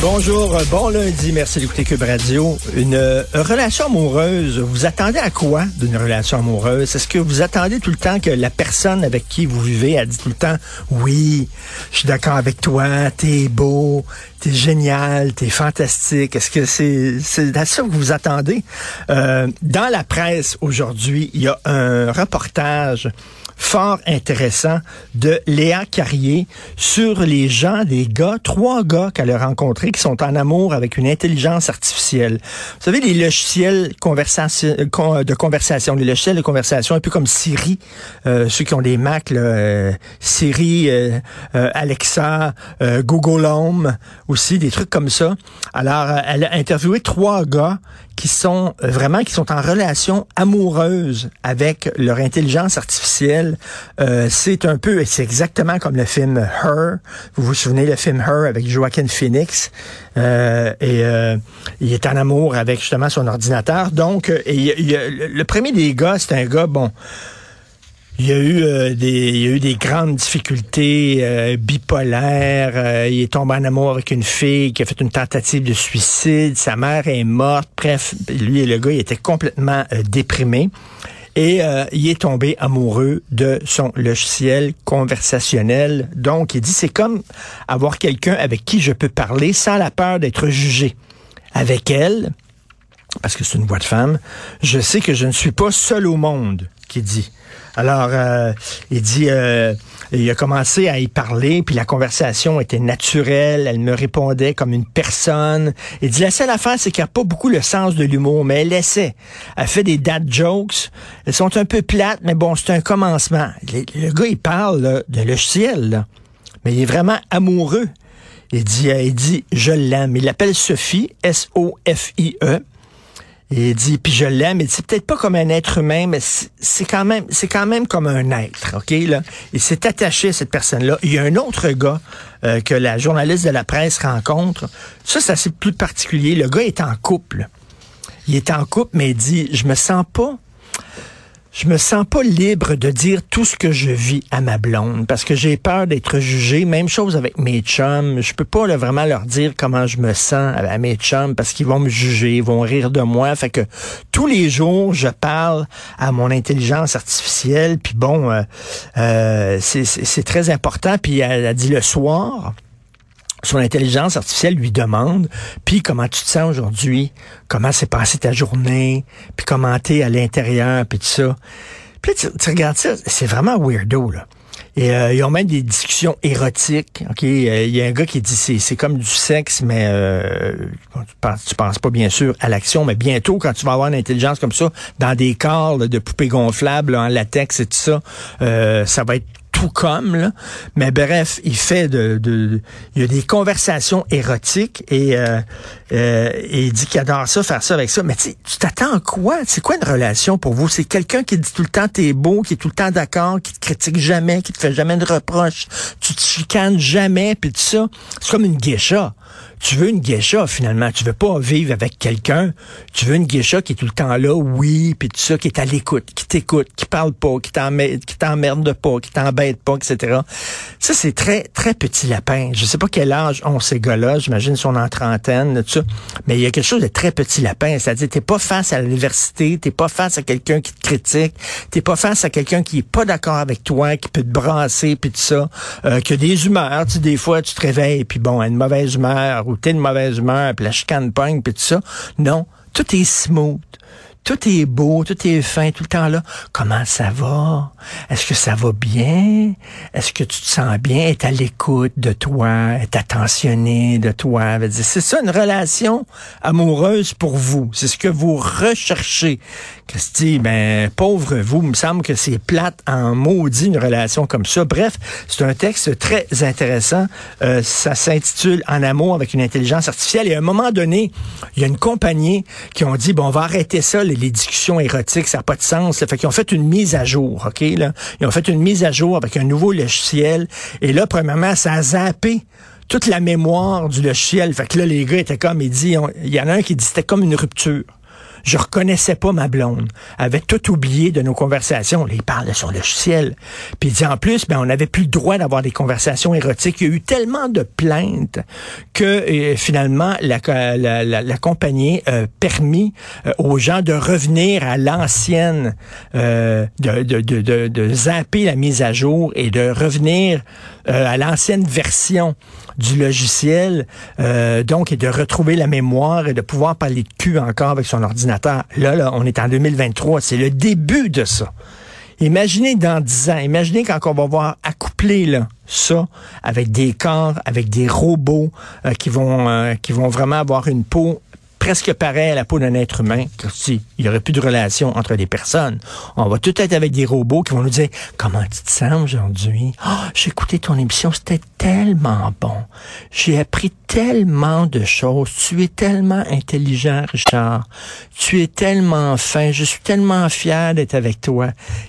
Bonjour, euh, bon lundi, merci d'écouter Cube Radio. Une euh, relation amoureuse, vous attendez à quoi d'une relation amoureuse? Est-ce que vous attendez tout le temps que la personne avec qui vous vivez a dit tout le temps, oui, je suis d'accord avec toi, t'es beau, t'es génial, t'es fantastique. Est-ce que c'est c'est à ça que vous attendez? Euh, dans la presse aujourd'hui, il y a un reportage fort intéressant de Léa Carrier sur les gens, les gars, trois gars qu'elle a rencontrés qui sont en amour avec une intelligence artificielle. Vous savez, les logiciels de conversation, les logiciels de conversation, un peu comme Siri, euh, ceux qui ont des Mac, là, euh, Siri, euh, euh Alexa, euh, Google Home, aussi des trucs comme ça. Alors, elle a interviewé trois gars qui sont vraiment qui sont en relation amoureuse avec leur intelligence artificielle. Euh, c'est un peu, c'est exactement comme le film Her. Vous vous souvenez le film Her avec Joaquin Phoenix euh, et euh, il est en amour avec justement son ordinateur. Donc, et, le premier des gars, c'est un gars bon. Il y a eu euh, des il y a eu des grandes difficultés euh, bipolaires. Euh, il est tombé en amour avec une fille qui a fait une tentative de suicide. Sa mère est morte. Bref, lui et le gars, il était complètement déprimé. Et il est tombé amoureux de son logiciel conversationnel. Donc, il dit, c'est comme avoir quelqu'un avec qui je peux parler sans la peur d'être jugé. Avec elle, parce que c'est une voix de femme, je sais que je ne suis pas seul au monde, qui dit. Alors, euh, il dit, euh, il a commencé à y parler, puis la conversation était naturelle, elle me répondait comme une personne. Il dit, la seule affaire, c'est qu'elle n'a pas beaucoup le sens de l'humour, mais elle essaie. Elle fait des dad jokes, elles sont un peu plates, mais bon, c'est un commencement. Le, gars, il parle là, de logiciel, là, mais il est vraiment amoureux. Il dit, il dit, je l'aime. Il l'appelle Sophie, S-O-F-I-E. Il dit, puis je l'aime, il dit, peut-être pas comme un être humain, mais c'est quand même, c'est quand même comme un être, ok là. Il s'est attaché à cette personne-là. Il y a un autre gars euh, que la journaliste de la presse rencontre. Ça, c'est assez plus particulier. Le gars est en couple. Il est en couple, mais il dit, je me sens pas je me sens pas libre de dire tout ce que je vis à ma blonde parce que j'ai peur d'être jugé. Même chose avec mes chums. Je peux pas vraiment leur dire comment je me sens à, mes chums parce qu'ils vont me juger, ils vont rire de moi. Fait que tous les jours, je parle à mon intelligence artificielle. Puis bon, euh, euh, c'est très important. Puis elle a dit le soir, son intelligence artificielle lui demande, puis comment tu te sens aujourd'hui, comment s'est passée ta journée, puis comment t'es à l'intérieur, puis tout ça. Puis tu, tu regardes ça, c'est vraiment weirdo, là. Et euh, ils ont même des discussions érotiques. Ok, il y a un gars qui dit c'est c'est comme du sexe, mais euh, tu penses penses pas bien sûr à l'action, mais bientôt quand tu vas avoir une intelligence comme ça dans des corps de poupées gonflables en latex et tout ça, euh, ça va être tout comme, là. Mais bref, il fait de, il y a des conversations érotiques et, euh, euh, et il dit qu'il adore ça, faire ça avec ça. Mais tu t'attends à quoi? C'est quoi une relation pour vous? C'est quelqu'un qui dit tout le temps t'es beau, qui est tout le temps d'accord, qui te critique jamais, qui te fait jamais de reproches, tu te chicanes jamais, puis tout ça. C'est comme une geisha tu veux une geisha finalement. Tu veux pas vivre avec quelqu'un. Tu veux une geisha qui est tout le temps là, oui, puis tout ça, qui est à l'écoute, qui t'écoute, qui parle pas, qui t'emmerde, qui t'emmerde pas, qui t'embête pas, etc. Ça, c'est très, très petit lapin. Je sais pas quel âge ont ces gars-là. J'imagine sont en trentaine, tout ça. Mais il y a quelque chose de très petit lapin. C'est-à-dire, t'es pas face à l'université, t'es pas face à quelqu'un qui te critique, t'es pas face à quelqu'un qui est pas d'accord avec toi, qui peut te brasser, puis tout ça, euh, que des humeurs. Tu des fois, tu te réveilles, puis bon, une mauvaise humeur, ou t'es de mauvaise humeur, puis la chicane puis tout ça. Non, tout est smooth. Tout est beau, tout est fin, tout le temps là. Comment ça va? Est-ce que ça va bien? Est-ce que tu te sens bien? Est à l'écoute de toi? Est attentionné de toi? C'est ça une relation amoureuse pour vous. C'est ce que vous recherchez Christy, ben, pauvre vous, il me semble que c'est plate en maudit une relation comme ça. Bref, c'est un texte très intéressant. Euh, ça s'intitule En amour avec une intelligence artificielle. Et à un moment donné, il y a une compagnie qui ont dit, bon, on va arrêter ça, les, discussions érotiques, ça n'a pas de sens. Là. Fait qu'ils ont fait une mise à jour, OK? Là? Ils ont fait une mise à jour avec un nouveau logiciel. Et là, premièrement, ça a zappé toute la mémoire du logiciel. Fait que là, les gars étaient comme, il dit, il y en a un qui dit c'était comme une rupture. Je reconnaissais pas ma blonde. Avait tout oublié de nos conversations. Il parle de son logiciel. Puis il dit en plus, ben, on n'avait plus le droit d'avoir des conversations érotiques. Il y a eu tellement de plaintes que euh, finalement, la, la, la, compagnie a permis euh, aux gens de revenir à l'ancienne, euh, de, de, de, de, zapper la mise à jour et de revenir à l'ancienne version du logiciel, donc, et de retrouver la mémoire et de pouvoir parler de cul encore avec son ordinateur Là, là, on est en 2023. C'est le début de ça. Imaginez dans 10 ans, imaginez quand on va voir accoupler là, ça avec des corps, avec des robots euh, qui vont euh, qui vont vraiment avoir une peau presque pareil à la peau d'un être humain, si il n'y aurait plus de relation entre les personnes. On va tout être avec des robots qui vont nous dire comment tu te sens aujourd'hui? Oh, j'ai écouté ton émission, c'était tellement bon. J'ai appris tellement de choses. Tu es tellement intelligent, Richard. Tu es tellement fin. Je suis tellement fier d'être avec toi.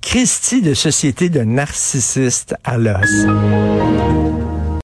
Christy de société de narcissistes à l'os.